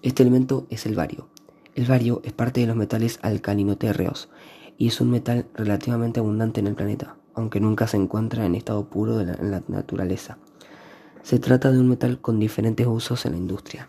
Este elemento es el bario. El bario es parte de los metales alcalinotérreos y es un metal relativamente abundante en el planeta, aunque nunca se encuentra en estado puro en la naturaleza. Se trata de un metal con diferentes usos en la industria.